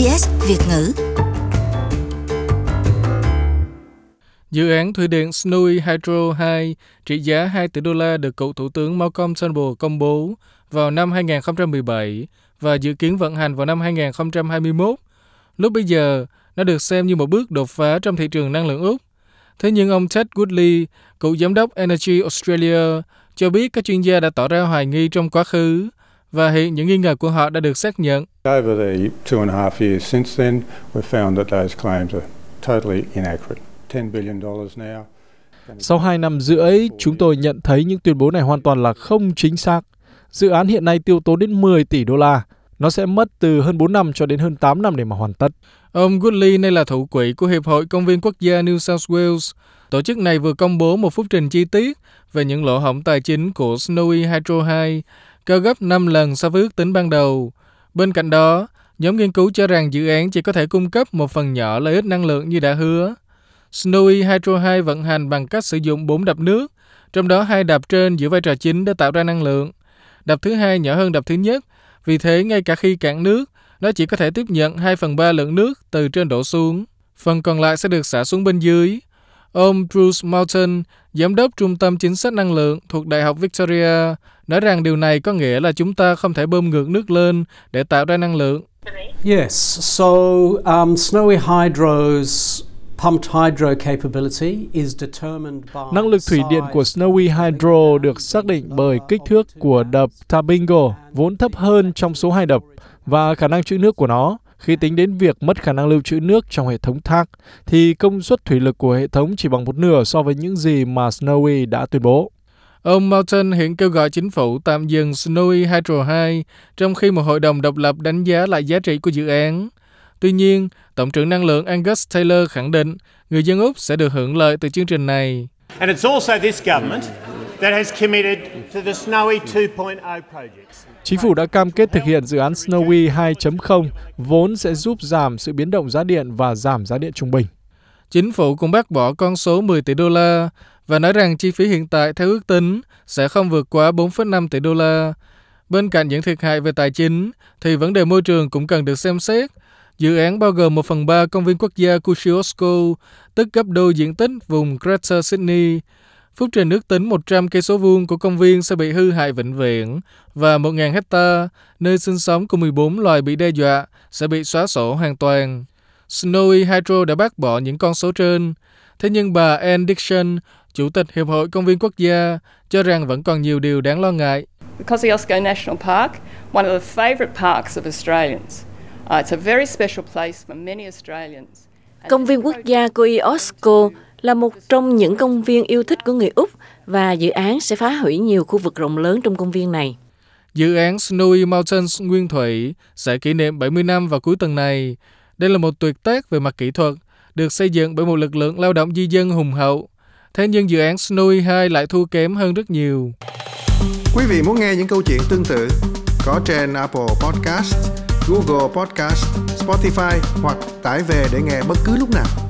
SBS Việt ngữ. Dự án thủy điện Snowy Hydro 2 trị giá 2 tỷ đô la được cựu Thủ tướng Malcolm Turnbull công bố vào năm 2017 và dự kiến vận hành vào năm 2021. Lúc bây giờ, nó được xem như một bước đột phá trong thị trường năng lượng Úc. Thế nhưng ông Ted Woodley, cựu giám đốc Energy Australia, cho biết các chuyên gia đã tỏ ra hoài nghi trong quá khứ và hiện những nghi ngờ của họ đã được xác nhận. Over the two and a half years since then, we've found that those claims are totally inaccurate. $10 billion now. Sau 2 năm rưỡi, chúng tôi nhận thấy những tuyên bố này hoàn toàn là không chính xác. Dự án hiện nay tiêu tốn đến 10 tỷ đô la. Nó sẽ mất từ hơn 4 năm cho đến hơn 8 năm để mà hoàn tất. Ông Woodley nay là thủ quỹ của Hiệp hội Công viên Quốc gia New South Wales. Tổ chức này vừa công bố một phúc trình chi tiết về những lỗ hổng tài chính của Snowy Hydro 2, cao gấp 5 lần so với ước tính ban đầu. Bên cạnh đó, nhóm nghiên cứu cho rằng dự án chỉ có thể cung cấp một phần nhỏ lợi ích năng lượng như đã hứa. Snowy Hydro 2 vận hành bằng cách sử dụng 4 đập nước, trong đó hai đập trên giữ vai trò chính để tạo ra năng lượng. Đập thứ hai nhỏ hơn đập thứ nhất, vì thế ngay cả khi cạn nước, nó chỉ có thể tiếp nhận 2 phần 3 lượng nước từ trên đổ xuống. Phần còn lại sẽ được xả xuống bên dưới. Ông Bruce Moulton, giám đốc Trung tâm Chính sách Năng lượng thuộc Đại học Victoria, nói rằng điều này có nghĩa là chúng ta không thể bơm ngược nước lên để tạo ra năng lượng. Yes, so um, Snowy Hydro's pumped hydro capability is determined by Năng lực thủy điện của Snowy Hydro được xác định bởi kích thước của đập Tabingo, vốn thấp hơn trong số hai đập, và khả năng trữ nước của nó. Khi tính đến việc mất khả năng lưu trữ nước trong hệ thống thác, thì công suất thủy lực của hệ thống chỉ bằng một nửa so với những gì mà Snowy đã tuyên bố. Ông Moulton hiện kêu gọi chính phủ tạm dừng Snowy Hydro 2, trong khi một hội đồng độc lập đánh giá lại giá trị của dự án. Tuy nhiên, Tổng trưởng Năng lượng Angus Taylor khẳng định người dân Úc sẽ được hưởng lợi từ chương trình này. And it's also this government that has committed to the Snowy 2.0 projects. Chính phủ đã cam kết thực hiện dự án Snowy 2.0, vốn sẽ giúp giảm sự biến động giá điện và giảm giá điện trung bình. Chính phủ cũng bác bỏ con số 10 tỷ đô la và nói rằng chi phí hiện tại theo ước tính sẽ không vượt quá 4,5 tỷ đô la. Bên cạnh những thiệt hại về tài chính, thì vấn đề môi trường cũng cần được xem xét. Dự án bao gồm 1 phần 3 công viên quốc gia Kosciuszko, tức gấp đôi diện tích vùng Greater Sydney. Phúc trình ước tính 100 cây số vuông của công viên sẽ bị hư hại vĩnh viễn và 1.000 hecta nơi sinh sống của 14 loài bị đe dọa sẽ bị xóa sổ hoàn toàn. Snowy Hydro đã bác bỏ những con số trên. Thế nhưng bà Anne Dixon, Chủ tịch Hiệp hội Công viên Quốc gia, cho rằng vẫn còn nhiều điều đáng lo ngại. The Kosciuszko National Park, one of the favourite parks of Australians. Uh, it's a very special place for many Australians. Công viên quốc gia Kosciuszko là một trong những công viên yêu thích của người Úc và dự án sẽ phá hủy nhiều khu vực rộng lớn trong công viên này. Dự án Snowy Mountains Nguyên Thủy sẽ kỷ niệm 70 năm vào cuối tuần này. Đây là một tuyệt tác về mặt kỹ thuật, được xây dựng bởi một lực lượng lao động di dân hùng hậu. Thế nhưng dự án Snowy 2 lại thua kém hơn rất nhiều. Quý vị muốn nghe những câu chuyện tương tự có trên Apple Podcast, Google Podcast, Spotify hoặc tải về để nghe bất cứ lúc nào.